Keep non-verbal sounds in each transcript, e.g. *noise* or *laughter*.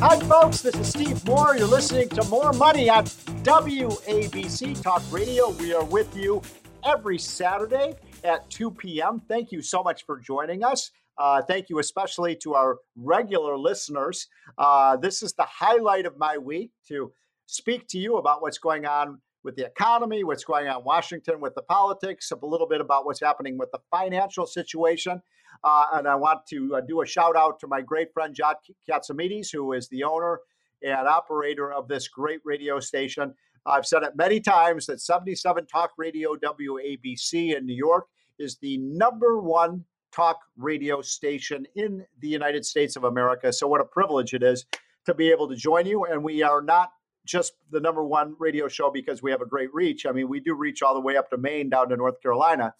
Hi, folks. This is Steve Moore. You're listening to More Money on WABC Talk Radio. We are with you every Saturday at 2 p.m. Thank you so much for joining us. Uh, thank you especially to our regular listeners. Uh, this is the highlight of my week to speak to you about what's going on with the economy, what's going on in Washington with the politics, a little bit about what's happening with the financial situation. Uh, and I want to uh, do a shout out to my great friend John Catsimatidis, who is the owner and operator of this great radio station. I've said it many times that 77 Talk Radio WABC in New York is the number one talk radio station in the United States of America. So, what a privilege it is to be able to join you. And we are not just the number one radio show because we have a great reach. I mean, we do reach all the way up to Maine, down to North Carolina,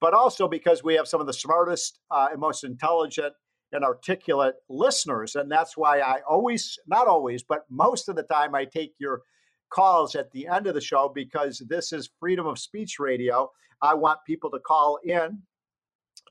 but also because we have some of the smartest uh, and most intelligent and articulate listeners. And that's why I always, not always, but most of the time, I take your calls at the end of the show because this is freedom of speech radio. I want people to call in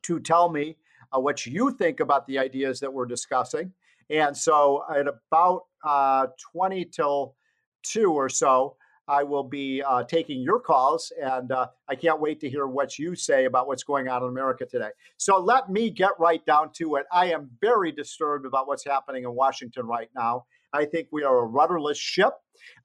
to tell me uh, what you think about the ideas that we're discussing. And so at about uh, 20 till 2 or so, I will be uh, taking your calls, and uh, I can't wait to hear what you say about what's going on in America today. So let me get right down to it. I am very disturbed about what's happening in Washington right now. I think we are a rudderless ship.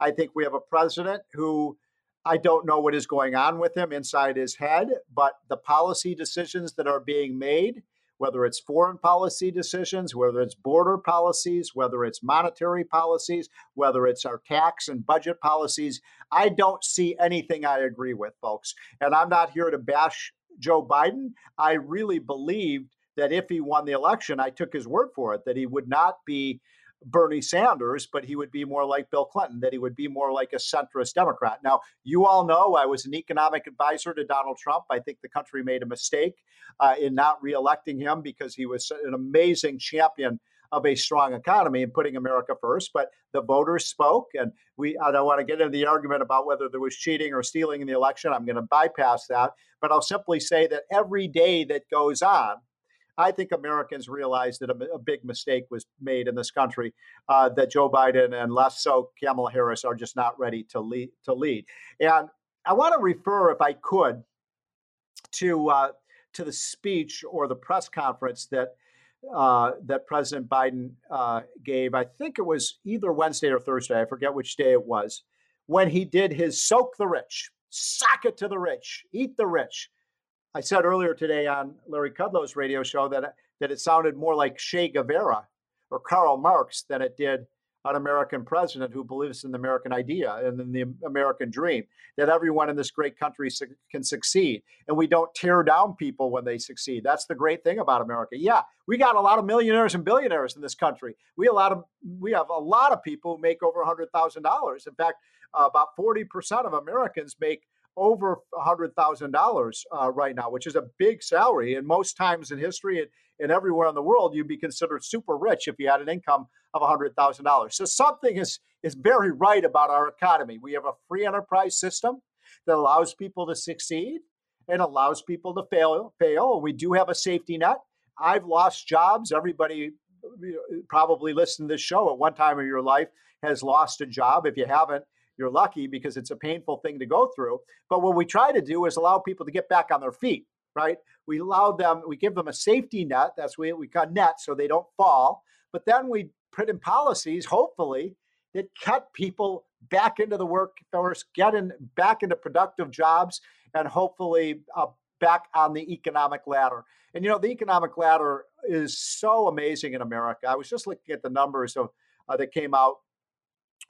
I think we have a president who I don't know what is going on with him inside his head, but the policy decisions that are being made whether it's foreign policy decisions, whether it's border policies, whether it's monetary policies, whether it's our tax and budget policies. I don't see anything I agree with, folks. And I'm not here to bash Joe Biden. I really believed that if he won the election, I took his word for it, that he would not be Bernie Sanders, but he would be more like Bill Clinton, that he would be more like a centrist Democrat. Now, you all know I was an economic advisor to Donald Trump. I think the country made a mistake uh, in not reelecting him because he was an amazing champion of a strong economy and putting America first. But the voters spoke, and we. I don't want to get into the argument about whether there was cheating or stealing in the election. I'm going to bypass that. But I'll simply say that every day that goes on, I think Americans realize that a, a big mistake was made in this country, uh, that Joe Biden and less so Kamala Harris are just not ready to lead. To lead. And I want to refer, if I could, to uh, to the speech or the press conference that uh, that President Biden uh, gave. I think it was either Wednesday or Thursday. I forget which day it was. When he did his soak the rich, sock it to the rich, eat the rich. I said earlier today on Larry Kudlow's radio show that that it sounded more like Che Guevara or Karl Marx than it did an American president who believes in the American idea and in the American dream that everyone in this great country su- can succeed. And we don't tear down people when they succeed. That's the great thing about America. Yeah, we got a lot of millionaires and billionaires in this country. We a lot of we have a lot of people who make over $100,000. In fact, uh, about 40% of Americans make over $100,000 uh, right now, which is a big salary. And most times in history and, and everywhere in the world, you'd be considered super rich if you had an income of $100,000. So something is, is very right about our economy. We have a free enterprise system that allows people to succeed and allows people to fail. fail. We do have a safety net. I've lost jobs. Everybody probably listened to this show at one time in your life has lost a job. If you haven't, you're lucky because it's a painful thing to go through. But what we try to do is allow people to get back on their feet, right? We allow them, we give them a safety net. That's what we got net so they don't fall. But then we put in policies, hopefully, that cut people back into the workforce, get in, back into productive jobs, and hopefully uh, back on the economic ladder. And you know, the economic ladder is so amazing in America. I was just looking at the numbers of uh, that came out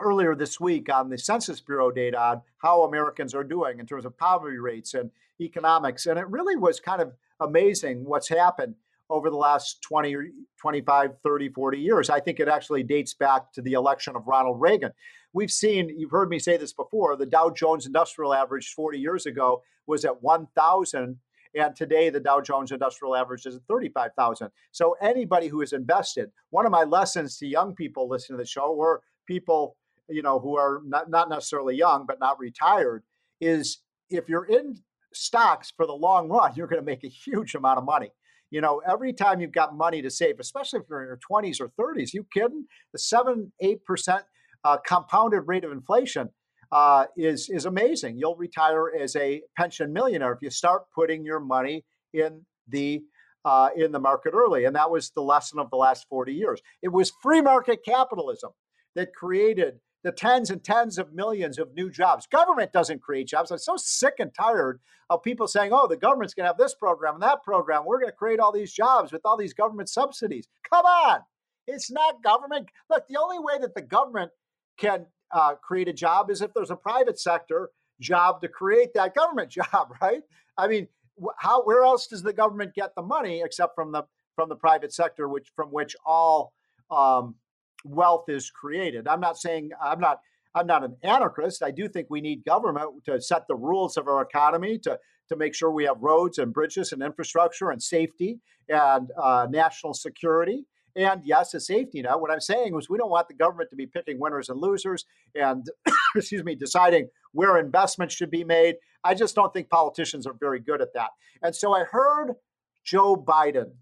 earlier this week on the Census Bureau data on how Americans are doing in terms of poverty rates and economics. And it really was kind of amazing what's happened over the last 20, 25, 30, 40 years. I think it actually dates back to the election of Ronald Reagan. We've seen, you've heard me say this before, the Dow Jones Industrial Average 40 years ago was at 1,000. And today, the Dow Jones Industrial Average is at 35,000. So, anybody who is invested, one of my lessons to young people listening to the show, or people you know, who are not, not necessarily young but not retired, is if you're in stocks for the long run, *laughs* you're going to make a huge amount of money. You know, every time you've got money to save, especially if you're in your 20s or 30s, you kidding? The seven, eight percent uh, compounded rate of inflation uh, is is amazing. You'll retire as a pension millionaire if you start putting your money in the uh, in the market early, and that was the lesson of the last 40 years. It was free market capitalism that created the tens and tens of millions of new jobs. Government doesn't create jobs. I'm so sick and tired of people saying, oh, the government's going to have this program and that program. We're going to create all these jobs with all these government subsidies. Come on. It's not government. Look, the only way that the government can uh, create a job is if there's a private sector job to create that government *laughs* job, right? I mean, how where else does the government get the money except from the from the private sector, which from which all um, wealth is created. I'm not saying I'm not I'm not an anarchist. I do think we need government to set the rules of our economy to to make sure we have roads and bridges and infrastructure and safety and uh, national security. And yes, a safety net. What I'm saying is we don't want the government to be picking winners and losers and, *coughs* excuse me, deciding where investments should be made. I just don't think politicians are very good at that. And so I heard Joe Biden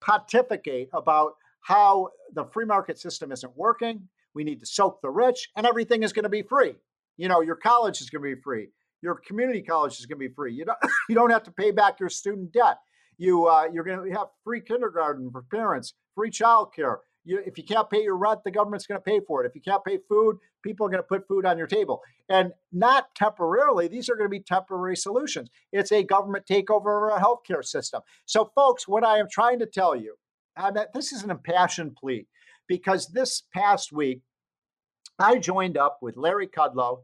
pontificate about how the free market system isn't working. We need to soak the rich, and everything is going to be free. You know, your college is going to be free. Your community college is going to be free. You don't *laughs* you don't have to pay back your student debt. You uh, you're going to have free kindergarten for parents, free childcare. You, if you can't pay your rent, the government's going to pay for it. If you can't pay food, people are going to put food on your table. And not temporarily, these are going to be temporary solutions. It's a government takeover of our healthcare system. So, folks, what I am trying to tell you uh, this is an impassioned plea because this past week, I joined up with Larry Kudlow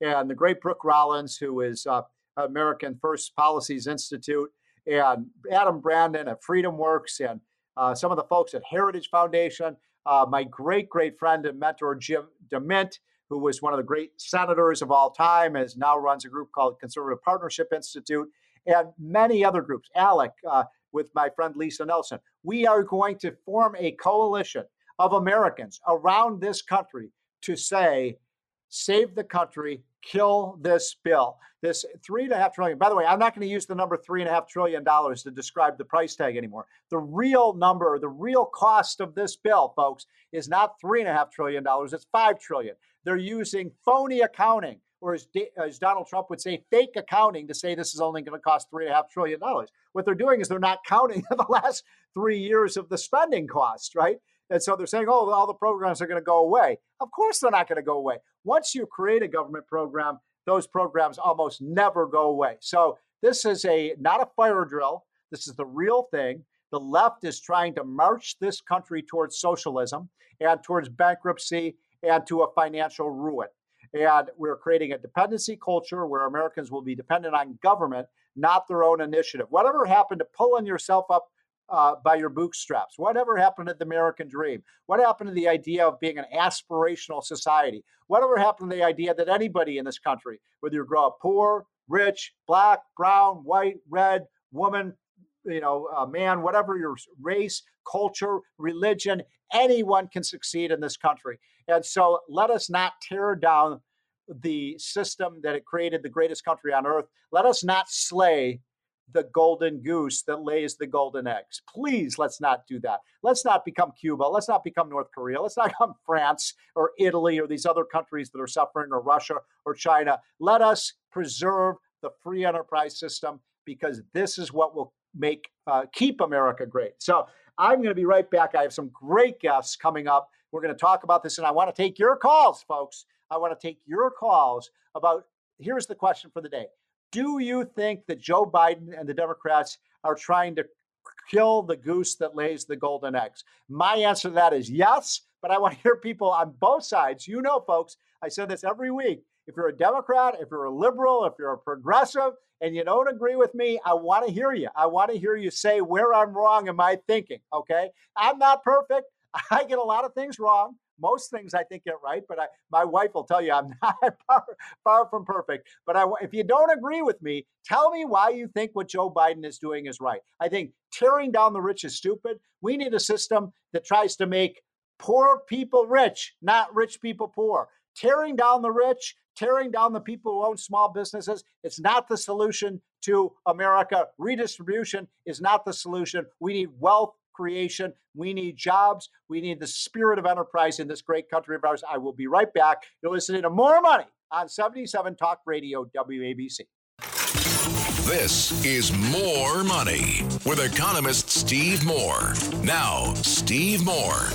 and the great Brooke Rollins, who is uh, American First Policies Institute, and Adam Brandon at Freedom Works, and uh, some of the folks at Heritage Foundation. Uh, my great, great friend and mentor, Jim DeMint, who was one of the great senators of all time, has now runs a group called Conservative Partnership Institute, and many other groups. ALEC, uh, with my friend Lisa Nelson. We are going to form a coalition of Americans around this country to say, save the country, kill this bill. This three and a half trillion. By the way, I'm not going to use the number three and a half trillion dollars to describe the price tag anymore. The real number, the real cost of this bill, folks, is not three and a half trillion dollars. It's five trillion. They're using phony accounting or as, as Donald Trump would say, fake accounting to say this is only going to cost three and a half trillion dollars. What they're doing is they're not counting *laughs* the last three years of the spending cost, right? And so they're saying, oh, all the programs are going to go away. Of course, they're not going to go away. Once you create a government program, those programs almost never go away. So this is a not a fire drill. This is the real thing. The left is trying to march this country towards socialism and towards bankruptcy and to a financial ruin. And we're creating a dependency culture where Americans will be dependent on government, not their own initiative. Whatever happened to pulling yourself up uh, by your bootstraps? Whatever happened to the American dream? What happened to the idea of being an aspirational society? Whatever happened to the idea that anybody in this country, whether you grow up poor, rich, black, brown, white, red, woman, you know, uh, man, whatever your race, culture, religion, anyone can succeed in this country. And so let us not tear down the system that it created the greatest country on earth. Let us not slay the golden goose that lays the golden eggs. Please, let's not do that. Let's not become Cuba. Let's not become North Korea. Let's not *laughs* become France or Italy or these other countries that are suffering or Russia or China. Let us preserve the free enterprise system because this is what will make uh, keep America great. So I'm going to be right back. I have some great guests coming up We're going to talk about this, and I want to take your calls, folks. I want to take your calls about here's the question for the day Do you think that Joe Biden and the Democrats are trying to kill the goose that lays the golden eggs? My answer to that is yes, but I want to hear people on both sides. You know, folks, I said this every week. If you're a Democrat, if you're a liberal, if you're a progressive, and you don't agree with me, I want to hear you. I want to hear you say where I'm wrong in my thinking. Okay. I'm not perfect. *laughs* I get a lot of things wrong. Most things I think get right, but I, my wife will tell you I'm *laughs* not far, far from perfect. But I, if you don't agree with me, tell me why you think what Joe Biden is doing is right. I think tearing down the rich is stupid. We need a system that tries to make poor people rich, not rich people poor. Tearing down the rich, tearing down the people who own small businesses, it's not the solution to America. Redistribution is not the solution. We need wealth creation. We need jobs. We need the spirit of enterprise in this great country of ours. I will be right back. You're listening to More Money on 77 Talk Radio WABC. This is More Money with economist Steve Moore. Now, Steve Moore.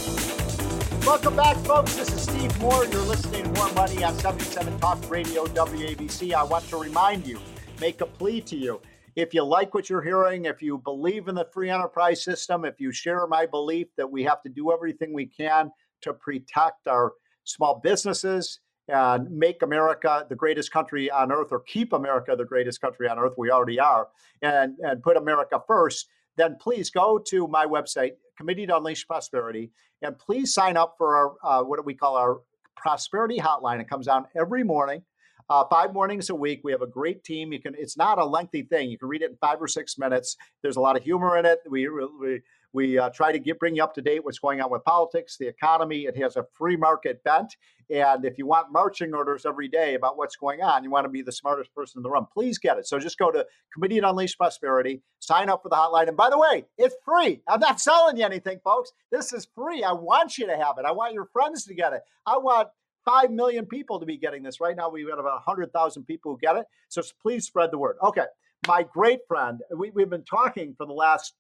Welcome back, folks. This is Steve Moore. You're listening to More Money on 77 Talk Radio WABC. I want to remind you, make a plea to you if you like what you're hearing, if you believe in the free enterprise system, if you share my belief that we have to do everything we can to protect our small businesses and make America the greatest country on earth or keep America the greatest country on earth, we already are, and, and put America first, then please go to my website, Committee to Unleash Prosperity, and please sign up for our, uh, what do we call our prosperity hotline. It comes out every morning uh, five mornings a week. We have a great team. You can. It's not a lengthy thing. You can read it in five or six minutes. There's a lot of humor in it. We we we uh, try to get bring you up to date what's going on with politics, the economy. It has a free market bent. And if you want marching orders every day about what's going on, you want to be the smartest person in the room, please get it. So just go to Committee to Unleash Prosperity, sign up for the hotline. And by the way, it's free. I'm not selling you anything, folks. This is free. I want you to have it. I want your friends to get it. I want 5 million people to be getting this. Right now, we've got about 100,000 people who get it. So please spread the word. Okay. My great friend, we, we've been talking for the last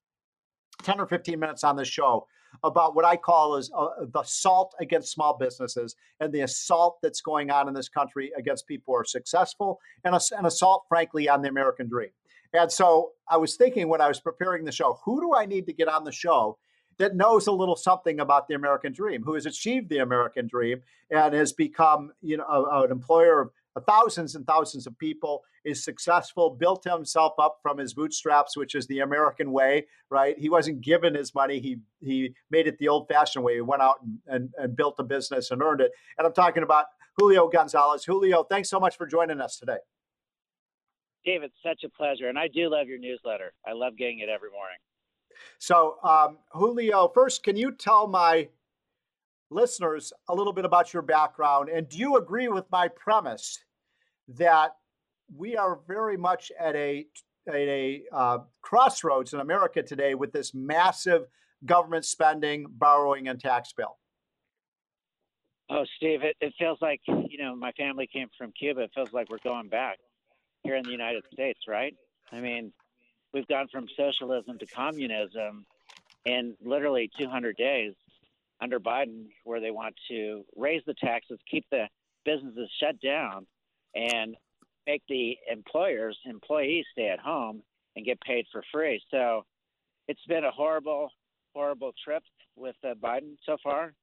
10 or 15 minutes on the show about what I call is uh, the assault against small businesses and the assault that's going on in this country against people who are successful and an assault, frankly, on the American dream. And so I was thinking when I was preparing the show, who do I need to get on the show that knows a little something about the American dream, who has achieved the American dream and has become, you know, a, an employer of thousands and thousands of people, is successful, built himself up from his bootstraps, which is the American way, right? He wasn't given his money; he he made it the old-fashioned way. He went out and, and, and built a business and earned it. And I'm talking about Julio Gonzalez. Julio, thanks so much for joining us today. David, such a pleasure, and I do love your newsletter. I love getting it every morning. So, um, Julio, first, can you tell my listeners a little bit about your background? And do you agree with my premise that we are very much at a at a uh, crossroads in America today with this massive government spending, borrowing, and tax bill? Oh, Steve, it, it feels like you know my family came from Cuba. It feels like we're going back here in the United States, right? I mean, we've gone from socialism to communism in literally 200 days under Biden, where they want to raise the taxes, keep the businesses shut down, and make the employers, employees stay at home and get paid for free. So it's been a horrible, horrible trip with uh, Biden so far.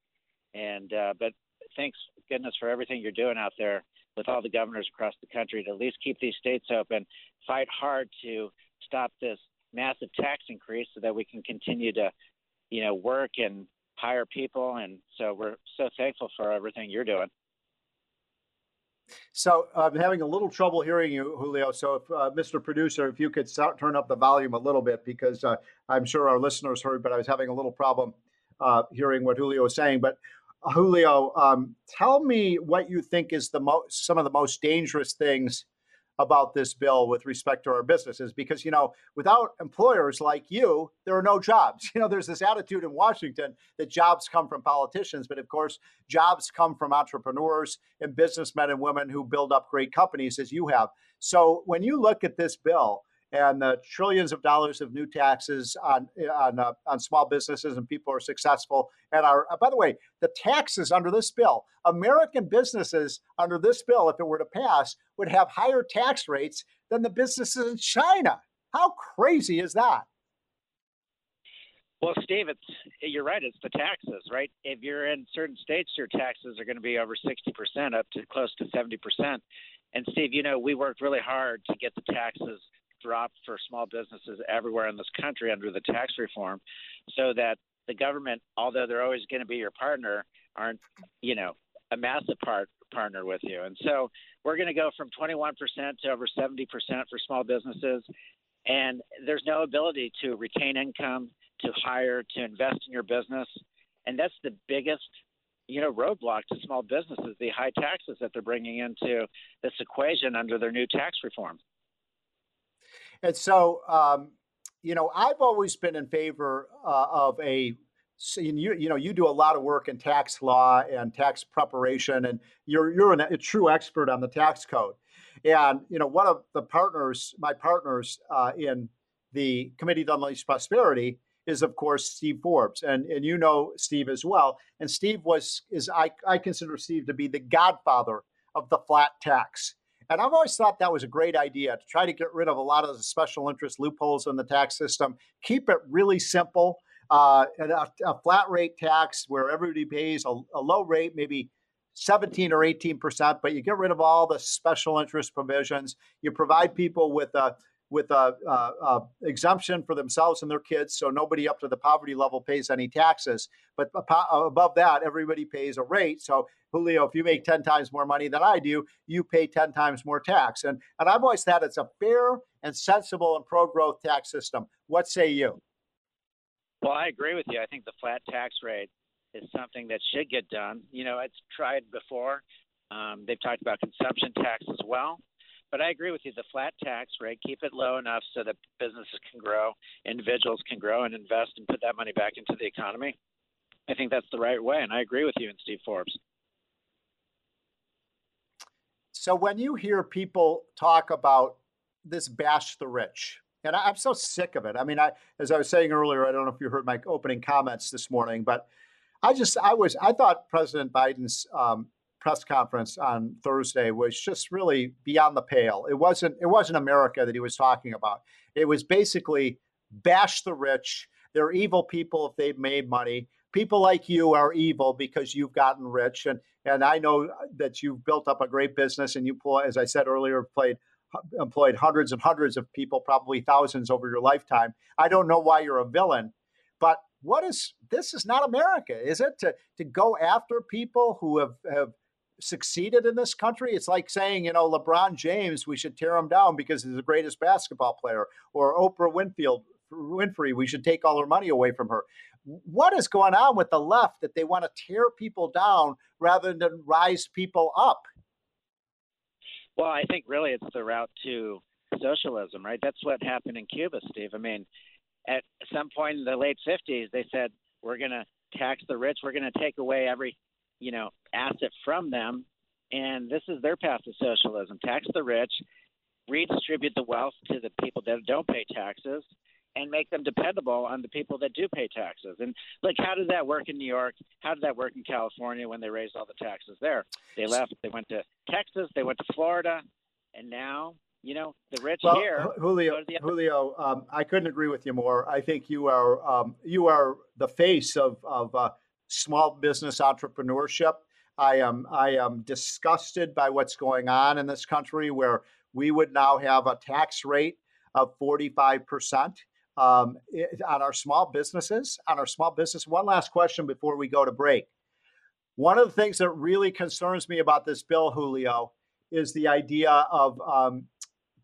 And, uh, but thanks goodness for everything you're doing out there with all the governors across the country to at least keep these states open, fight hard to stop this massive tax increase so that we can continue to, you know, work and hire people. And so we're so thankful for everything you're doing. So I'm having a little trouble hearing you, Julio. So, if, uh, Mr. Producer, if you could start, turn up the volume a little bit, because uh, I'm sure our listeners heard, but I was having a little problem uh, hearing what Julio was saying. But uh, Julio, um, tell me what you think is the most, some of the most dangerous things about this bill with respect to our businesses because you know without employers like you there are no jobs. *laughs* You know there's this attitude in washington that jobs come from politicians but of course jobs come from entrepreneurs and businessmen and women who build up great companies as you have. So when you look at this bill and the trillions of dollars of new taxes on on uh, on small businesses and people are successful and are uh, by the way the taxes under this bill american businesses under this bill if it were to pass would have higher tax rates than the businesses in china how crazy is that well, Steve, it's you're right. It's the taxes, right? If you're in certain states, your taxes are going to be over 60%, up to close to 70%. And Steve, you know, we worked really hard to get the taxes dropped for small businesses everywhere in this country under the tax reform, so that the government, although they're always going to be your partner, aren't, you know, a massive part partner with you. And so we're going to go from 21% to over 70% for small businesses. And there's no ability to retain income to hire, to invest in your business. And that's the biggest, you know, roadblock to small businesses, the high taxes that they're bringing into this equation under their new tax reform. And so, um, you know, I've always been in favor uh, of a you, you know you do a lot of work in tax law and tax preparation and you're you're an, a true expert on the tax code and you know one of the partners my partners uh, in the committee to unleash prosperity is of course Steve Forbes, and and you know Steve as well. And Steve was is I I consider Steve to be the godfather of the flat tax. And I've always thought that was a great idea to try to get rid of a lot of the special interest loopholes in the tax system, keep it really simple, uh, a, a, flat rate tax where everybody pays a, a low rate, maybe 17 or 18 percent, but you get rid of all the special interest provisions. You provide people with a with a, a, a, exemption for themselves and their kids, so nobody up to the poverty level pays any taxes. But above that, everybody pays a rate. So Julio, if you make ten times more money than I do, you pay ten times more tax. And and I've always thought it's a fair and sensible and pro growth tax system. What say you? Well, I agree with you. I think the flat tax rate is something that should get done. You know, it's tried before. Um, they've talked about consumption tax as well. But I agree with you. The flat tax rate, keep it low enough so that businesses can grow, individuals can grow and invest and put that money back into the economy. I think that's the right way. And I agree with you and Steve Forbes. So when you hear people talk about this bash the rich, and I, am so sick of it. I mean, I, as I was saying earlier, I don't know if you heard my opening comments this morning, but I just, I was, I thought President Biden's um, press conference on Thursday was just really beyond the pale. It wasn't it wasn't America that he was talking about. It was basically bash the rich. They're evil people if they've made money. People like you are evil because you've gotten rich, and and I know that you've built up a great business, and you, as I said earlier, played employed hundreds and hundreds of people, probably thousands over your lifetime. I don't know why you're a villain, but what is this is not America, is it? To to go after people who have have succeeded in this country. It's like saying, you know, LeBron James, we should tear him down because he's the greatest basketball player, or Oprah Winfield, Winfrey, we should take all her money away from her. What is going on with the left that they want to tear people down rather than rise people up? Well, I think really it's the route to socialism, right? That's what happened in Cuba, Steve. I mean, at some point in the late 50s, they said, we're going to tax the rich, we're going to take away every you know, asset from them. And this is their path to socialism: tax the rich, redistribute the wealth to the people that don't pay taxes, and make them dependable on the people that do pay taxes. And like, how did that work in New York? How did that work in California when they raised all the taxes there? They left. They went to Texas. They went to Florida, and now you know, the rich well, here. Julio, Julio, um, I couldn't agree with you more. I think you are um, you are the face of of uh, small business entrepreneurship. I am I am disgusted by what's going on in this country, where we would now have a tax rate of 45 percent um, on our small businesses. On our small business. One last question before we go to break. One of the things that really concerns me about this bill, Julio, is the idea of um,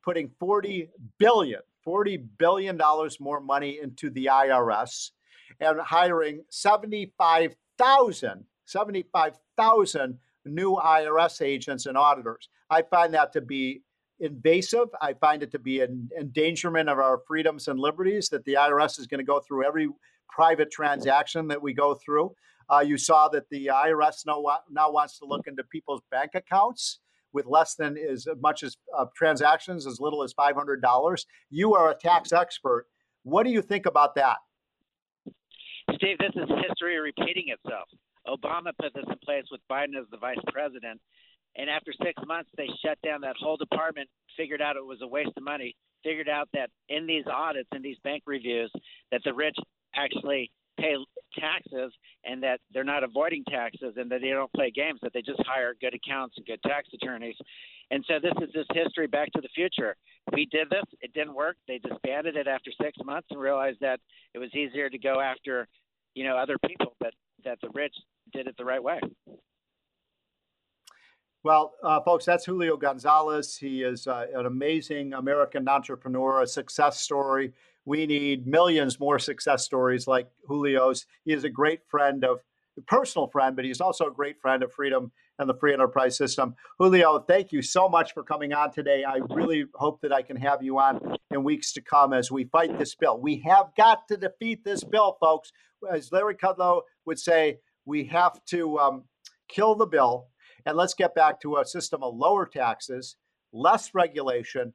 putting 40 billion, 40 billion dollars more money into the IRS and hiring 75,000, 75,000 new IRS agents and auditors. I find that to be invasive. I find it to be an endangerment of our freedoms and liberties that the IRS is going to go through every private transaction that we go through. Uh, you saw that the IRS now, now wants to look into people's bank accounts with less than as much as uh, transactions as little as $500. You are a tax expert. What do you think about that? Steve, this is history repeating itself. Obama put this in place with Biden as the vice president. And after six months, they shut down that whole department, figured out it was a waste of money, figured out that in these audits, in these bank reviews, that the rich actually pay taxes and that they're not avoiding taxes and that they don't play games, that they just hire good accountants and good tax attorneys. And so this is just history back to the future. We did this, it didn't work. They disbanded it after six months and realized that it was easier to go after, you know, other people, but that the rich did it the right way. Well, uh, folks, that's Julio Gonzalez. He is uh, an amazing American entrepreneur, a success story. We need millions more success stories like Julio's. He is a great friend of, personal friend, but he's also a great friend of freedom and the free enterprise system. Julio, thank you so much for coming on today. I really hope that I can have you on in weeks to come as we fight this bill. We have got to defeat this bill, folks. As Larry Kudlow would say, we have to um, kill the bill and let's get back to a system of lower taxes, less regulation,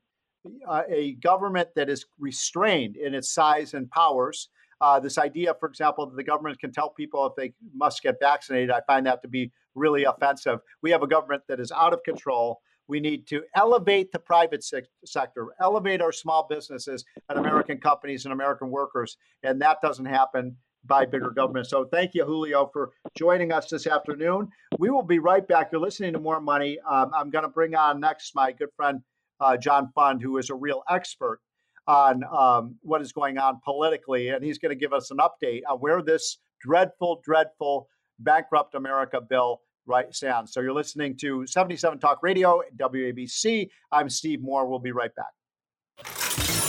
uh, a government that is restrained in its size and powers. Uh, this idea, for example, that the government can tell people if they must get vaccinated, I find that to be really offensive. We have a government that is out of control. We need to elevate the private se- sector, elevate our small businesses and American companies and American workers. And that doesn't happen by bigger government. So thank you, Julio, for joining us this afternoon. We will be right back. You're listening to More Money. Um, I'm going to bring on next my good friend, uh, John Fund, who is a real expert on um, what is going on politically. And he's going to give us an update on where this dreadful, dreadful bankrupt America bill right stands. So you're listening to 77 Talk Radio, at WABC. I'm Steve Moore. We'll be right back.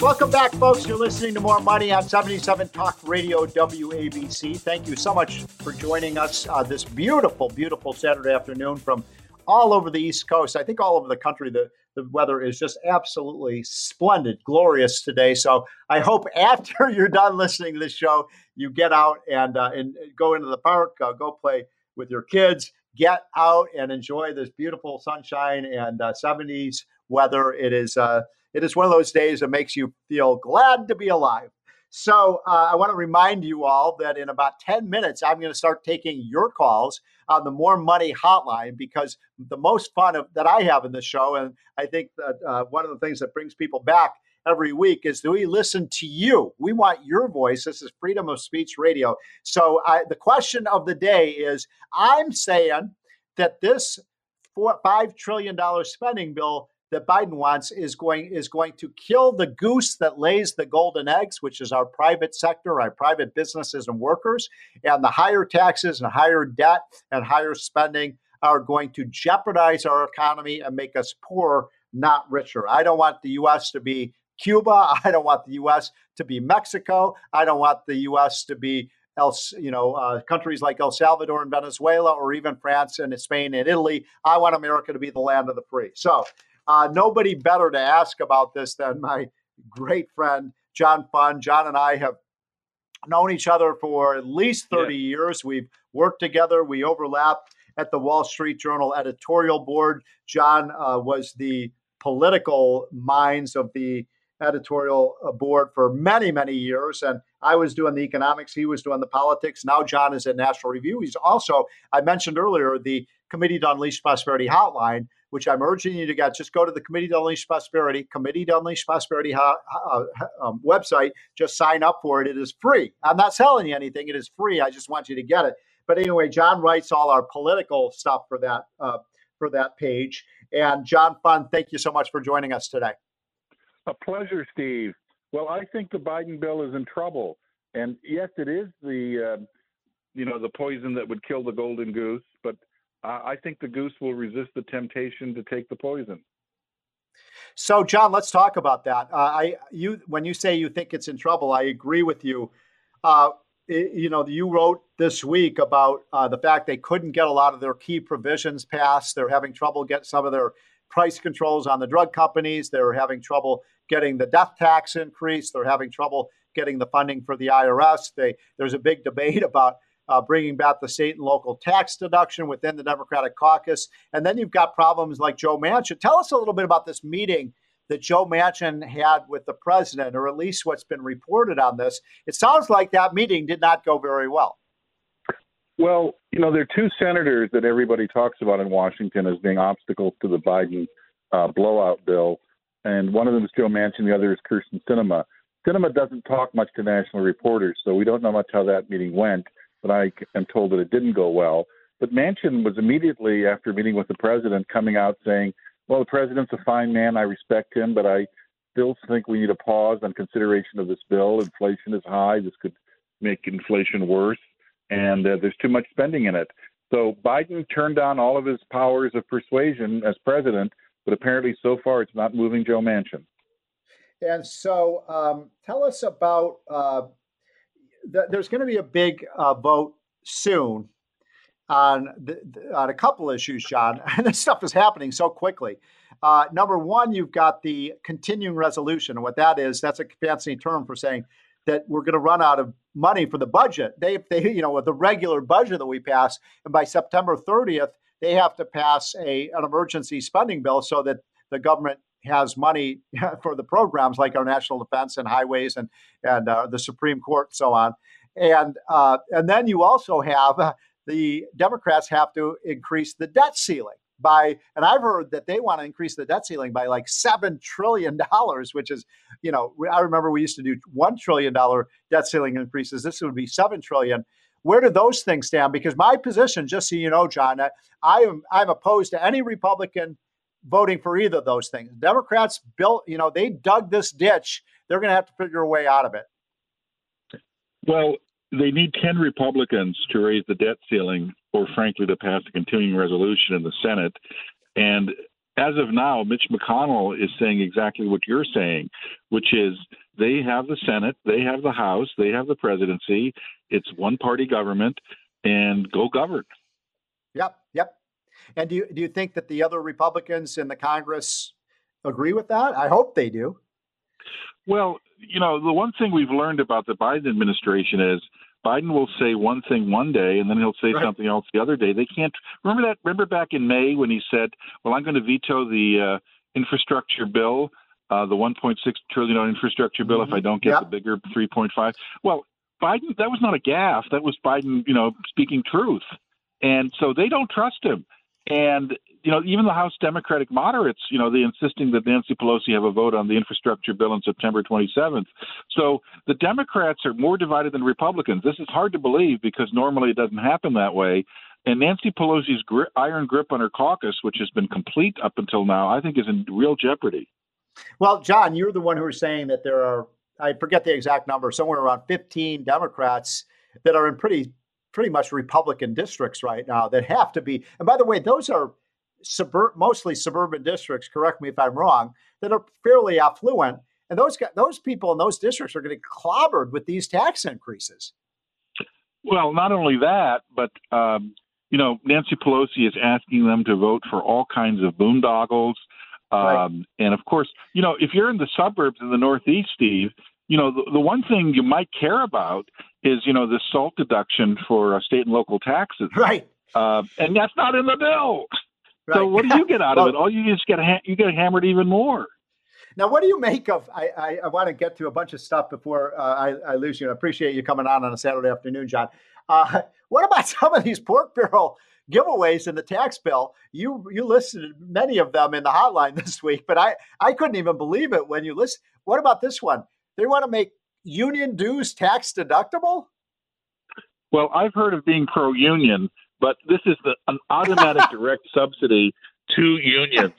Welcome back, folks. You're listening to More Money on 77 Talk Radio WABC. Thank you so much for joining us uh, this beautiful, beautiful Saturday afternoon from all over the East Coast. I think all over the country, the, the weather is just absolutely splendid, glorious today. So I hope *laughs* after you're done listening to this show, you get out and, uh, and go into the park, uh, go play with your kids, get out and enjoy this beautiful sunshine and 70s uh, weather. It is uh, it is one of those days that makes you feel glad to be alive. So uh, I want to remind you all that in about 10 minutes, I'm going to start taking your calls on the More Money Hotline because the most fun of, that I have in the show, and I think that uh, one of the things that brings people back every week is do we listen to you? We want your voice. This is freedom of speech radio. So I, the question of the day is I'm saying that this four, $5 trillion spending bill that Biden wants is going is going to kill the goose that lays the golden eggs, which is our private sector, our private businesses and workers, and the higher taxes and higher debt and higher spending are going to jeopardize our economy and make us poorer, not richer. I don't want the U.S. to be Cuba. *laughs* I don't want the U.S. to be Mexico. I don't want the U.S. to be else, you know, uh, countries like El Salvador and Venezuela, or even France and Spain and Italy. I want America to be the land of the free. So uh, nobody better to ask about this than my great friend, John Fund. John and I have known each other for at least 30 yeah. years. We've worked together, we overlap at the Wall Street Journal editorial board. John uh, was the political minds of the editorial uh, board for many, many years. And I was doing the economics, he was doing the politics. Now John is at National Review. He's also, I mentioned earlier, the Committee to Unleash Prosperity hotline, which I'm urging you to get. Just go to the Committee to Unleash Prosperity, Committee to Unleash Prosperity uh, um, website. Just sign up for it. It is free. I'm not selling you anything. It is free. I just want you to get it. But anyway, John writes all our political stuff for that uh, for that page. And John Fund, thank you so much for joining us today. A pleasure, Steve. Well, I think the Biden bill is in trouble, and yes, it is the uh, you know the poison that would kill the golden goose. But I think the goose will resist the temptation to take the poison. So, John, let's talk about that. Uh, I, you, when you say you think it's in trouble, I agree with you. Uh, it, you know, you wrote this week about uh, the fact they couldn't get a lot of their key provisions passed. They're having trouble getting some of their price controls on the drug companies. They're having trouble getting the death tax increase. They're having trouble getting the funding for the IRS. They, there's a big debate *laughs* about uh, bringing back the state and local tax deduction within the Democratic caucus. And then you've got problems like Joe Manchin. Tell us a little bit about this meeting that Joe Manchin had with the president, or at least what's been reported on this. It sounds like that meeting did not go very well. Well, you know, there are two senators that everybody talks about in Washington as being obstacles to the Biden uh, blowout bill. And one of them is Joe Manchin, the other is Kyrsten Sinema. Sinema doesn't talk much to national reporters, so we don't know much how that meeting went but I am told that it didn't go well. But Manchin was immediately after meeting with the president coming out saying, "Well, the president's a fine man. I respect him, but I still think we need a pause on consideration of this bill. Inflation is high. This could make inflation worse, and uh, there's too much spending in it." So Biden turned down all of his powers of persuasion as president, but apparently so far it's not moving Joe Manchin. And so, um, tell us about uh, there's going to be a big uh, vote soon on the, on a couple issues, John. *laughs* And this stuff is happening so quickly. Uh, number one, you've got the continuing resolution, and what that is, that's a fancy term for saying that we're going to run out of money for the budget. They, they, you know, with the regular budget that we pass, and by September 30th, they have to pass a an emergency spending bill so that the government has money *laughs* for the programs like our national defense and highways and and uh, the Supreme Court and so on. And uh, and then you also have uh, the Democrats have to increase the debt ceiling by and I've heard that they want to increase the debt ceiling by like seven trillion dollars, which is, you know, I remember we used to do one trillion dollar debt ceiling increases. This would be seven trillion. Where do those things stand? Because my position, just so you know, John, I am I'm opposed to any Republican voting for either of those things. Democrats built, you know, they dug this ditch. They're going to have to figure a way out of it. Well, they need 10 Republicans to raise the debt ceiling or, frankly, to pass a continuing resolution in the Senate. And as of now, Mitch McConnell is saying exactly what you're saying, which is they have the Senate, they have the House, they have the presidency. It's one party government, and go govern. Yep, yep. And do you, do you think that the other Republicans in the Congress agree with that? I hope they do. Well, you know, the one thing we've learned about the Biden administration is Biden will say one thing one day and then he'll say right. something else the other day. They can't remember that. Remember back in May when he said, "Well, I'm going to veto the uh, infrastructure bill, uh, the 1.6 trillion dollar infrastructure bill, mm-hmm. if I don't get yep. the bigger 3.5." Well, Biden, that was not a gaffe. That was Biden, you know, speaking truth. And so they don't trust him. And you know, even the House Democratic moderates, you know, they insisting that Nancy Pelosi have a vote on the infrastructure bill on September 27th. So the Democrats are more divided than Republicans. This is hard to believe because normally it doesn't happen that way. And Nancy Pelosi's iron grip on her caucus, which has been complete up until now, I think is in real jeopardy. Well, John, you're the one who was saying that there are, I forget the exact number, somewhere around 15 Democrats that are in pretty pretty much Republican districts right now that have to be. And by the way, those are suburb, mostly suburban districts. Correct me if I'm wrong. That are fairly affluent, and those those people in those districts are getting clobbered with these tax increases. Well, not only that, but um, you know, Nancy Pelosi is asking them to vote for all kinds of boondoggles. Um, right. And of course, you know, if you're in the suburbs in the Northeast, Steve, you know, the, the one thing you might care about is, you know, the SALT deduction for uh, state and local taxes. Right. Uh, and that's not in the bill. Right. So what do you get out *laughs* well, of it? All you just get ha- you get hammered even more. Now, what do you make of? I, I, I want to get to a bunch of stuff before uh, I, I, lose you. I appreciate you coming on on a Saturday afternoon, John. Uh, *laughs* what about *laughs* some of these pork barrel giveaways in the tax bill? You you listed many of them in the hotline this week, but I I couldn't even believe it when you list. What about this one? They want to make union dues tax deductible? Well, I've heard of being pro union, but this is the, an automatic *laughs* direct subsidy to unions.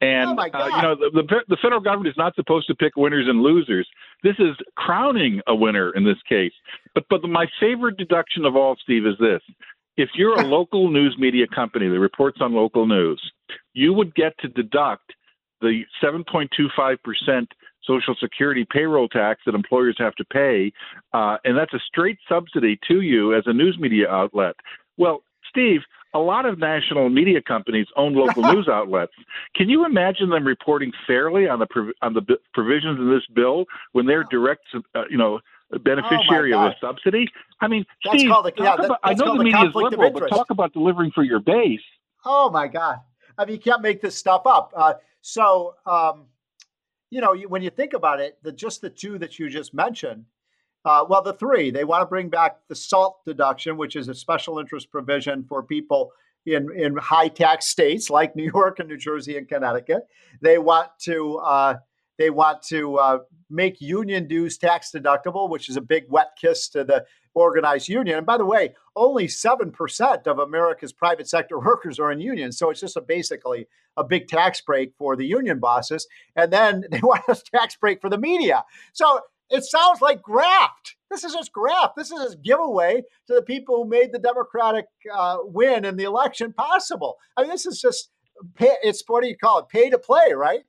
And oh uh, you know the, the, the federal government is not supposed to pick winners and losers. This is crowning a winner in this case. But but the, my favorite deduction of all, Steve, is this: if you're a *laughs* local news media company that reports on local news, you would get to deduct the 7.25 percent Social Security payroll tax that employers have to pay, uh, and that's a straight subsidy to you as a news media outlet. Well, Steve, a lot of national media companies own local *laughs* news outlets. Can you imagine them reporting fairly on the on the provisions in this bill when they're direct, uh, you know, beneficiary oh of a subsidy? I mean, that's Steve, the, yeah, about, I know the media is liberal, but talk about delivering for your base. Oh my God! I mean, you can't make this stuff up. Uh, so, um, you know, when you think about it, the just the two that you just mentioned, uh, well, the three, they want to bring back the SALT deduction, which is a special interest provision for people in, in high tax states like New York and New Jersey and Connecticut. They want to uh, they want to uh, make union dues tax deductible, which is a big wet kiss to the organized union. And by the way, only 7% of America's private sector *laughs* workers are in unions. So it's just a basically a big tax break for the union bosses. And then *laughs* they want a tax break for the media. So it sounds like graft. This is just graft. This is just a giveaway to the people who made the Democratic uh, win in the election possible. I mean, this is just pay, it's what do you call it? Pay to play, right?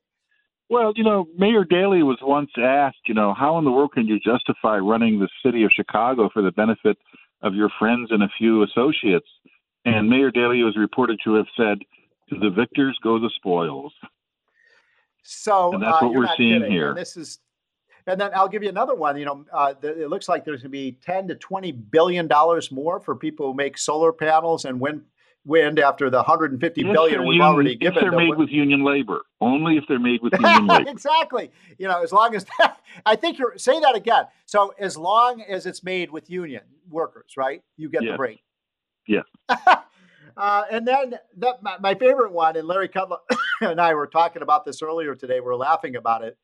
Well, you know, Mayor Daley was once asked, you know, how in the world can you justify running the city of Chicago for the benefit of your friends and a few associates? And Mayor Daley was reported to have said, "To the victors go the spoils." So and that's uh, what we're seeing kidding. here. And this is and then I'll give you another one. You know, uh, the, it looks like there's going to be 10 to 20 billion dollars more for people who make solar panels and wind wind after the 150 if billion we've union, already given. If they're made with union labor, only if they're made with *laughs* union labor. exactly. You know, as long as that, *laughs* I think you're say that again. So as long as it's made with union workers, right? You get yes. the break. Yeah. *laughs* uh, and then that my, my, favorite one, and Larry Kudlow *coughs* and I were talking about this earlier today. We're laughing about it.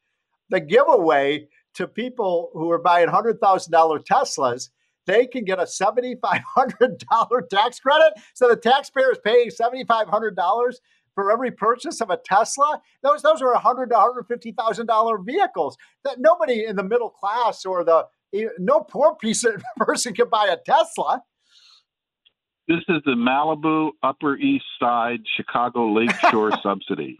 The giveaway to people who are buying $100,000 Teslas, they can get a $7,500 *laughs* tax credit. So the taxpayer is paying $7,500 for every purchase of a Tesla. Those those are 100 to $150,000 vehicles that nobody in the middle class or the no poor piece of *laughs* person can buy a Tesla. This is the Malibu Upper East Side Chicago Lakeshore *laughs* subsidy.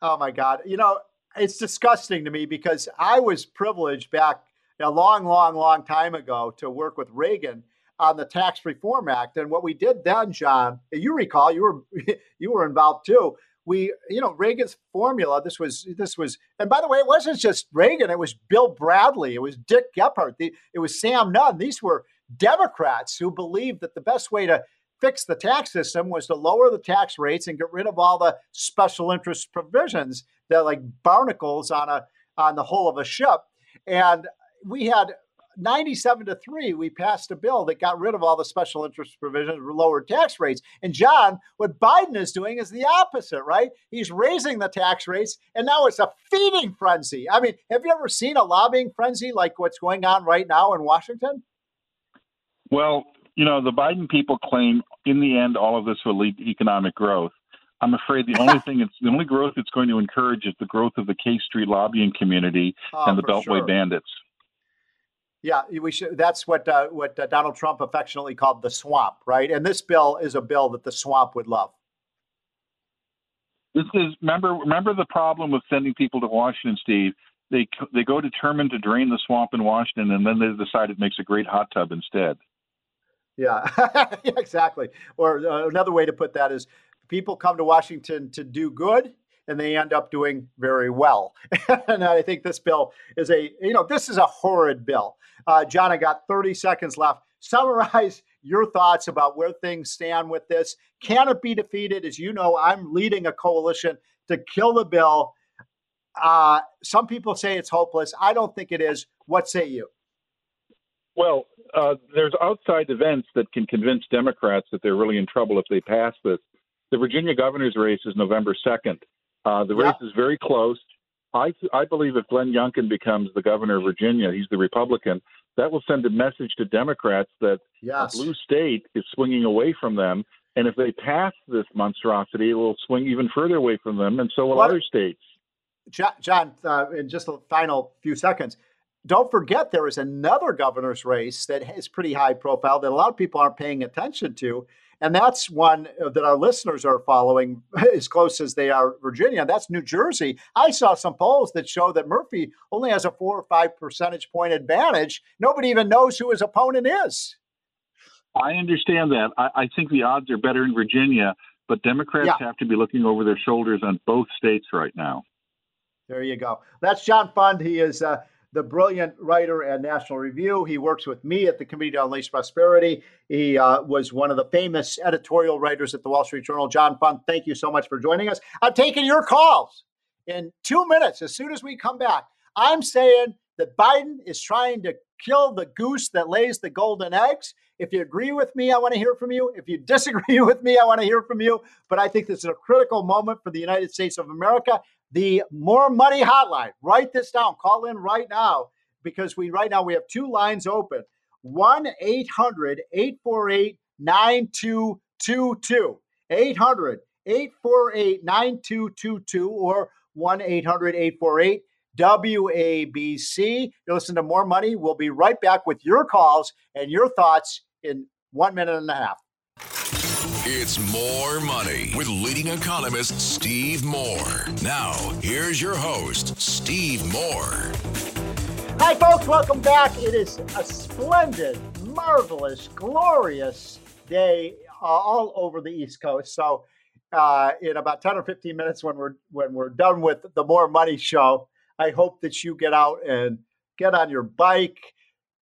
Oh my God! You know, it's disgusting to me because I was privileged back a long, long, long time ago to work with Reagan on the Tax Reform Act. And what we did then, John, you recall, you were *laughs* you were involved too. We, you know, Reagan's formula. This was this was, and by the way, it wasn't just Reagan. It was Bill Bradley. It was Dick Gephardt. The, it was Sam Nunn. These were Democrats who believed that the best way to fix the tax system was to lower the tax rates and get rid of all the special interest provisions that like barnacles on a on the hull of a ship. And we had 97 to 3 we passed a bill that got rid of all the special interest provisions lowered tax rates. And john what biden is doing is the opposite right? He's raising the tax rates and now it's a feeding frenzy. I mean have you ever seen a lobbying frenzy like what's going on right now in washington? Well you know the biden people claim in the end all of this will lead to economic growth. I'm afraid the only *laughs* thing it's the only growth it's going to encourage is the growth of the K Street lobbying community oh, and the Beltway sure. bandits. Yeah, we should. That's what uh, what uh, Donald Trump affectionately called the swamp, right? And this bill is a bill that the swamp would love. This is remember remember the problem with sending people to Washington, Steve. They they go determined to drain the swamp in Washington, and then they decide it makes a great hot tub instead. Yeah, *laughs* exactly. Or uh, another way to put that is people come to Washington to do good and they end up doing very well. *laughs* and I think this bill is a, you know, this is a horrid bill. Uh, John, I got 30 seconds left. Summarize *laughs* your thoughts about where things stand with this. Can it be defeated? As you know, I'm leading a coalition to kill the bill. Uh, some people say it's hopeless. I don't think it is. What say you? Well, uh, there's outside events that can convince Democrats that they're really in trouble if they pass this. The Virginia governor's race is November 2nd. Uh, the race is very close. I, I believe if Glenn Youngkin becomes the governor of Virginia, he's the Republican, that will send a message to Democrats that yes. blue state is swinging away from them. And if they pass this monstrosity, it will swing even further away from them, and so will what, other states. John, uh, in just a final few seconds, don't forget there is another governor's race that is pretty high profile that a lot of people aren't paying attention to, And that's one that our listeners are following *laughs* as close as they are Virginia. That's New Jersey. I saw some polls that show that Murphy only has a four or five percentage point advantage. Nobody even knows who his opponent is. I understand that. I, I think the odds are better in Virginia, but Democrats yeah. have to be looking over their shoulders on both states right now. There you go. That's John Fund. He is uh, the brilliant writer at National Review. He works with me at the Committee to Unleash Prosperity. He uh, was one of the famous editorial writers at the Wall Street Journal. John Fund, thank you so much for joining us. I'm taking your calls in two minutes as soon as we come back. I'm saying that Biden is trying to kill the goose that lays the golden eggs. If you agree with me, I want to hear from you. If you disagree *laughs* with me, I want to hear from you. But I think this is a critical moment for the United States of America the More Money Hotline. Write this down. Call in right now because we right now we have two lines open 1 800 848 9222. 800 848 9222 or 1 800 848 WABC. You listen to More Money. We'll be right back with your calls and your thoughts in one minute and a half. It's more money with leading economist Steve Moore. Now, here's your host, Steve Moore. Hi, folks. Welcome back. It is a splendid, marvelous, glorious day uh, all over the East Coast. So, uh, in about 10 or 15 minutes, when we're when we're done with the More Money show, I hope that you get out and get on your bike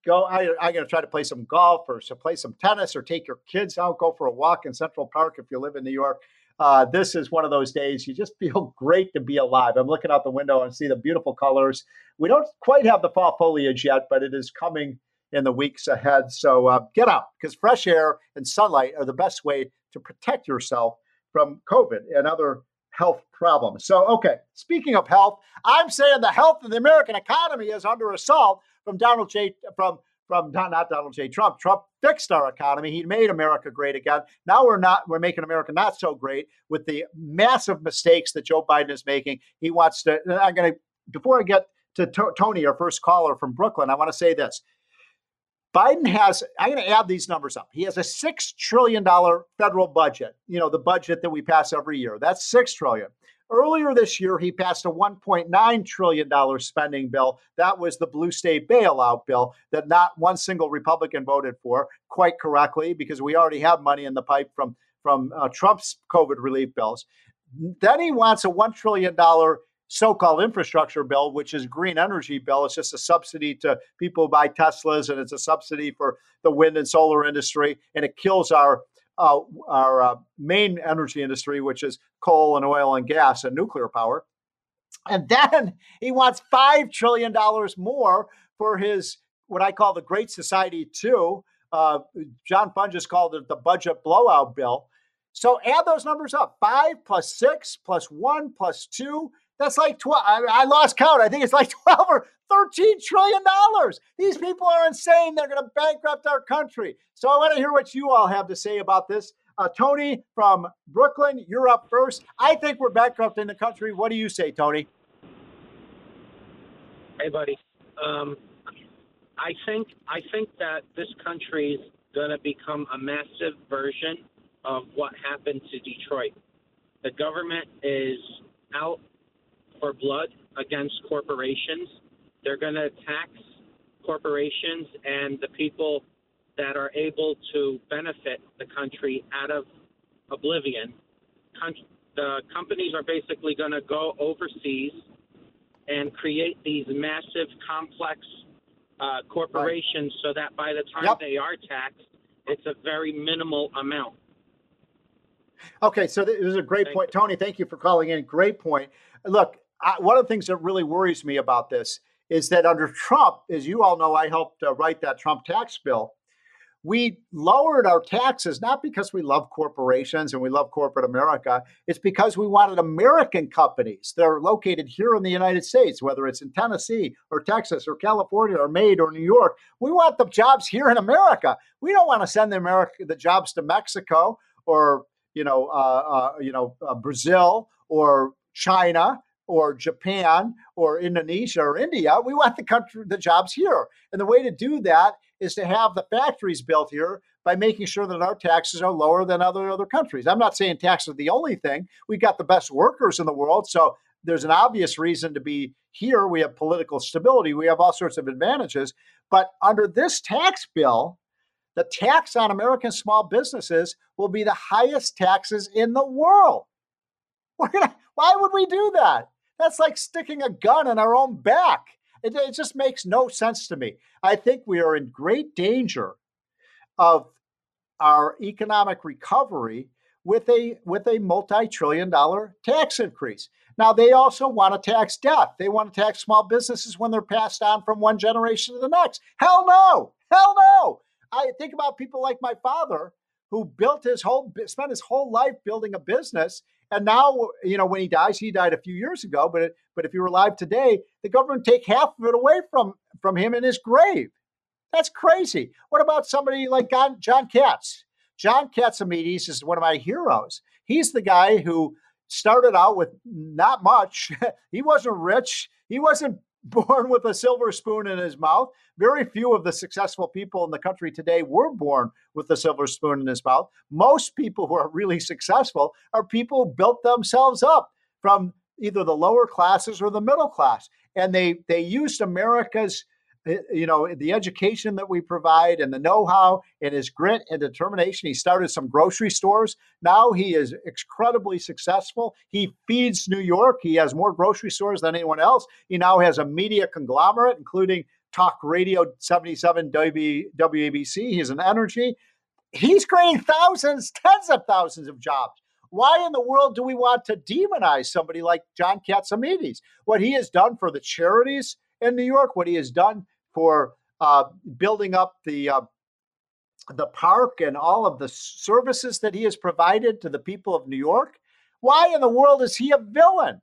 go. I, I'm going to try to play some golf or so play some tennis or take your kids out, go for a walk in Central Park if you live in New York. Uh, this is one of those days you just *laughs* feel great to be alive. I'm looking out the window and see the beautiful colors. We don't quite have the fall foliage yet, but it is coming in the weeks ahead. So uh, get out because fresh air and sunlight are the best way to protect yourself from COVID and other health problems. So, okay, speaking of health, I'm saying the health of the American economy is under assault from Donald J. from from not, Donald J. Trump. Trump fixed our economy. He made America great again. Now we're not. We're making America not so great with the massive mistakes that Joe Biden is making. He wants to. I'm going to before I get to to- Tony, our first caller from Brooklyn. I want to say this. Biden has, I'm going to add these numbers up. He has a $6 trillion federal budget, you know, the budget that we pass every year. That's $6 trillion. Earlier this year, he passed a $1.9 trillion spending bill. That was the blue state bailout bill that not one single Republican voted for, quite correctly, because we already have money in the pipe from, from uh, Trump's COVID relief bills. Then he wants a $1 trillion so-called infrastructure bill, which is green energy bill. It's just a subsidy to people who buy Teslas, and it's a subsidy for the wind and solar industry, and it kills our uh, our uh, main energy industry, which is coal and oil and gas and nuclear power. And *laughs* then he wants $5 trillion more for his, what I call the Great Society 2. Uh, John Fund just called it the budget blowout bill. So add those numbers up five plus six plus one plus two. That's like 12. I, I lost count. I think it's like *laughs* 12 or 13 trillion dollars. These people are insane. They're going to bankrupt our country. So I want to hear what you all have to say about this. Uh, Tony from Brooklyn, you're up first. I think we're bankrupting the country. What do you say, Tony? Hey, buddy. Um, I think I think that this country is going to become a massive version of what happened to Detroit. The government is out for blood against corporations. They're going to tax corporations and the people that are able to benefit the country out of oblivion. the companies are basically going to go overseas and create these massive, complex uh, corporations right. so that by the time yep. they are taxed, it's a very minimal amount. Okay, so this is a great thank point. You. Tony, thank you for calling in. Great point. Look, I, one of the things that really worries me about this is that under Trump, as you all know, I helped uh, write that Trump tax bill. We lowered our taxes not because we love corporations and we love corporate America. It's because we wanted American companies that are located here in the United States, whether it's in Tennessee or Texas or California or Maine or New York. We want the jobs here in America. We don't want to send the America the jobs to Mexico or you know uh, uh, you know uh, Brazil or China or Japan or Indonesia or India. We want the country, the jobs here. And the way to do that is to have the factories built here by making sure that our taxes are lower than other other countries. I'm not saying taxes are the only thing. We've got the best workers in the world, so there's an obvious reason to be here. We have political stability. We have all sorts of advantages. But under this tax bill, the tax on American small businesses will be the highest taxes in the world. Why would we do that? That's like sticking a gun in our own back. It, it just makes no sense to me. I think we are in great danger of our economic recovery with a with a multi-trillion dollar tax increase. Now they also want to tax death. They want to tax small businesses when they're passed on from one generation to the next. Hell no. Hell no. I think about people like my father who built his whole spent his whole life building a business and now you know when he dies he died a few years ago but but if you're alive today the government take half of it away from from him in his grave. That's crazy. What about somebody like john, Katz? john katz? John catsimatidis is one of my heroes. He's the guy who started out with not much. *laughs* He wasn't rich. He wasn't born with a silver spoon in his mouth. Very few of the successful people in the country today were born with a silver spoon in his mouth. Most people who are really successful are people who built themselves up from either the lower classes or the middle class. And they they used America's Eh, you know, the education that we provide and the know-how and his grit and determination. He started some grocery stores. Now he is incredibly successful. He feeds New York. He has more grocery stores than anyone else. He now has a media conglomerate, including Talk Radio 77 WABC. He's an energy. He's creating thousands, tens of thousands of jobs. Why in the world do we want to demonize somebody like John Catsimatidis? What he has done for the charities in New York, what he has done for uh, building up the uh, the park and all of the services that he has provided to the people of New York. Why in the world is he a villain?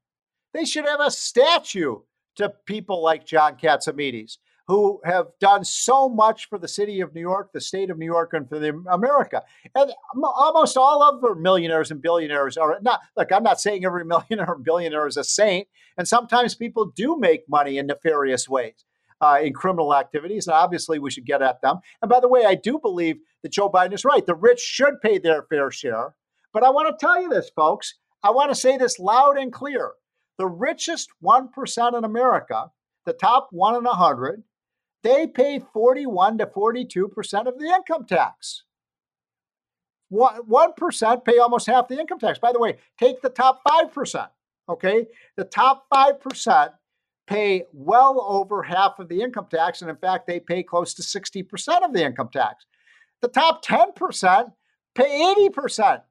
They should have a statue to people like John Catsimatidis who have done so much for the city of New York, the state of New York, and for the America. And almost all of the millionaires and billionaires are not. Look, I'm not saying every *laughs* millionaire or billionaire is a saint, and sometimes people do make money in nefarious ways. Uh, in criminal activities, and obviously we should get at them. And by the way, I do believe that Joe Biden is right. The rich should pay their fair share. But I want to tell you this, folks. I want to say this loud and clear. The richest 1% in America, the top one in a 100, they pay 41 to 42% of the income tax. 1% pay almost half the income tax. By the way, take the top 5%. Okay. The top 5% pay well over half of the income tax. And in fact, they pay close to 60% of the income tax. The top 10% pay 80%.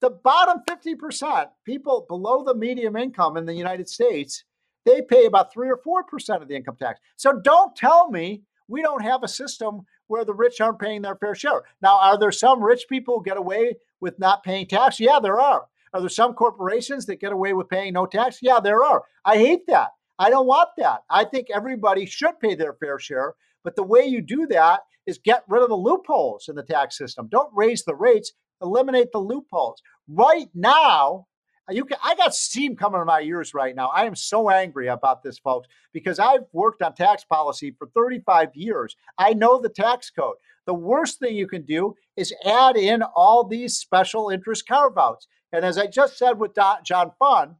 The bottom 50%, people below the medium income in the United States, they pay about three or four percent of the income tax. So don't tell me we don't have a system where the rich aren't paying their fair share. Now, are there some rich people who get away with not paying tax? Yeah, there are. Are there some corporations that get away with paying no tax? Yeah, there are. I hate that. I don't want that. I think everybody should pay their fair share. But the way you do that is get rid of the loopholes in the tax system. Don't raise the rates, eliminate the loopholes. Right now, you can, I got steam coming in my ears right now. I am so angry about this, folks, because I've worked on tax policy for 35 years. I know the tax code. The worst thing you can do is add in all these special interest carve outs. And as I just said with John Fund,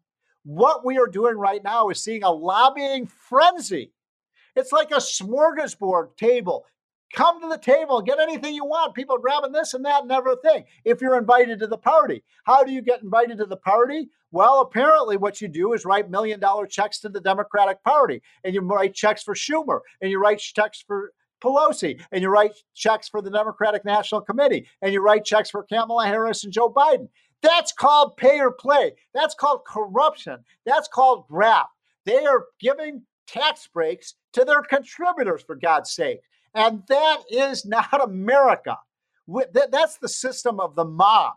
what we are doing right now is seeing a lobbying frenzy. It's like a smorgasbord table Come to the table, get anything you want. People grabbing this and that and everything. If you're invited to the party, how do you get invited to the party? Well, apparently, what you do is write million dollar checks to the Democratic Party, and you write checks for Schumer, and you write checks for Pelosi, and you write checks for the Democratic National Committee, and you write checks for Kamala Harris and Joe Biden. That's called pay or play. That's called corruption. That's called graft. They are giving tax breaks to their contributors, for God's sake. And that is *laughs* not America. That's the system of the mob.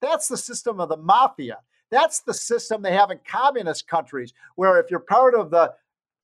That's the system of the mafia. That's the system they have in communist countries, where if you're part of the,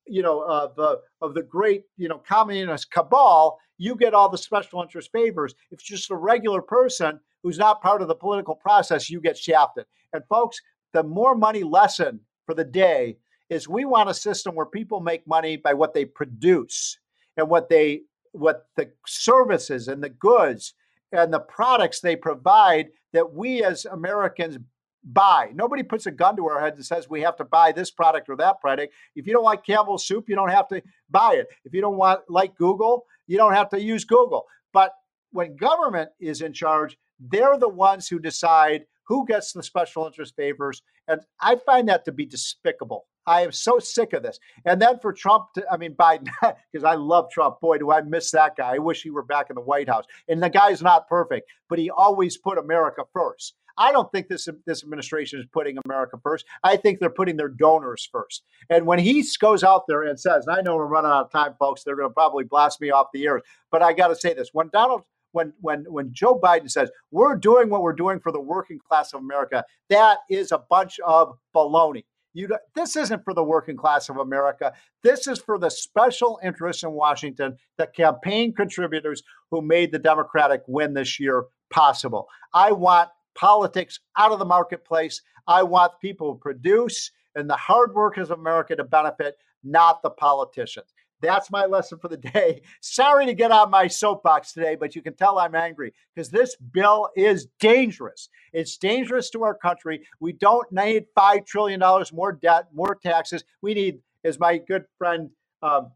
you know, uh, the of the great, you know, communist cabal, you get all the special interest favors. If it's just a regular person who's not part of the political process, you get shafted. And folks, the more money lesson for the day is we want a system where people make money by what they produce and what they what the services and the goods and the products they provide that we as Americans buy. Nobody puts a gun to our head and says we have to buy this product or that product. If you don't like Campbell's soup, you don't have to buy it. If you don't want like Google, you don't have to use Google. But when government is in charge, they're the ones who decide who gets the special interest favors. And I find that to be despicable. I am so sick of this. And then for Trump, to, I mean, *laughs* Biden, because I love Trump. Boy, do I miss that guy. I wish he were back in the White House. And the guy's not perfect, but he always put America first. I don't think this this administration is putting America first. I think they're putting their donors first. And when he goes out there and says, and I know we're running out of time, folks, they're going to probably blast me off the air, but I got to say this: when Donald when when when Joe Biden says we're doing what we're doing for the working class of America, that is a bunch of baloney. You, this isn't for the working class of America. This is for the special interests in Washington, the campaign contributors who made the Democratic win this year possible. I want politics out of the marketplace. I want people who produce and the hard workers of America to benefit, not the politicians. That's my lesson for the day. Sorry to get on my soapbox today, but you can tell I'm angry because this bill is dangerous. It's dangerous to our country. We don't need $5 trillion more debt, more taxes. We need, as my good friend um,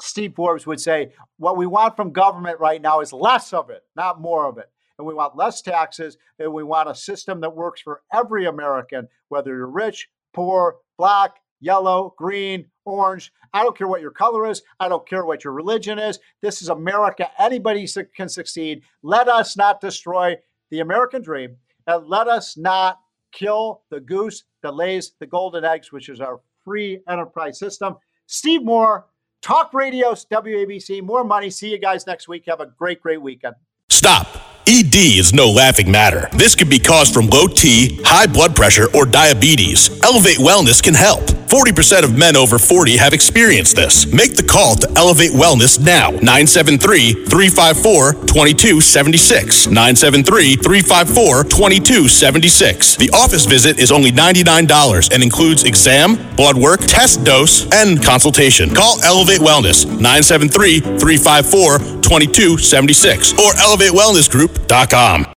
Steve Forbes would say, what we want from government right now is less of it, not more of it. And we want less taxes, and we want a system that works for every American, whether you're rich, poor, black, yellow, green, orange. I don't care what your color is. I don't care what your religion is. This is America. Anybody can succeed. Let us not destroy the American dream and let us not kill the goose that lays the golden eggs, which is our free enterprise system. Steve Moore, Talk Radio, WABC, more money. See you guys next week. Have a great, great weekend. Stop. ED is no laughing matter. This could be caused from low T, high blood pressure, or diabetes. Elevate Wellness can help. 40% of men over 40 have experienced this. Make the call to Elevate Wellness now. 973 354 2276. 973 354 2276. The office visit is only $99 and includes exam, blood work, test dose, and consultation. Call Elevate Wellness 973 354 2276 or elevatewellnessgroup.com.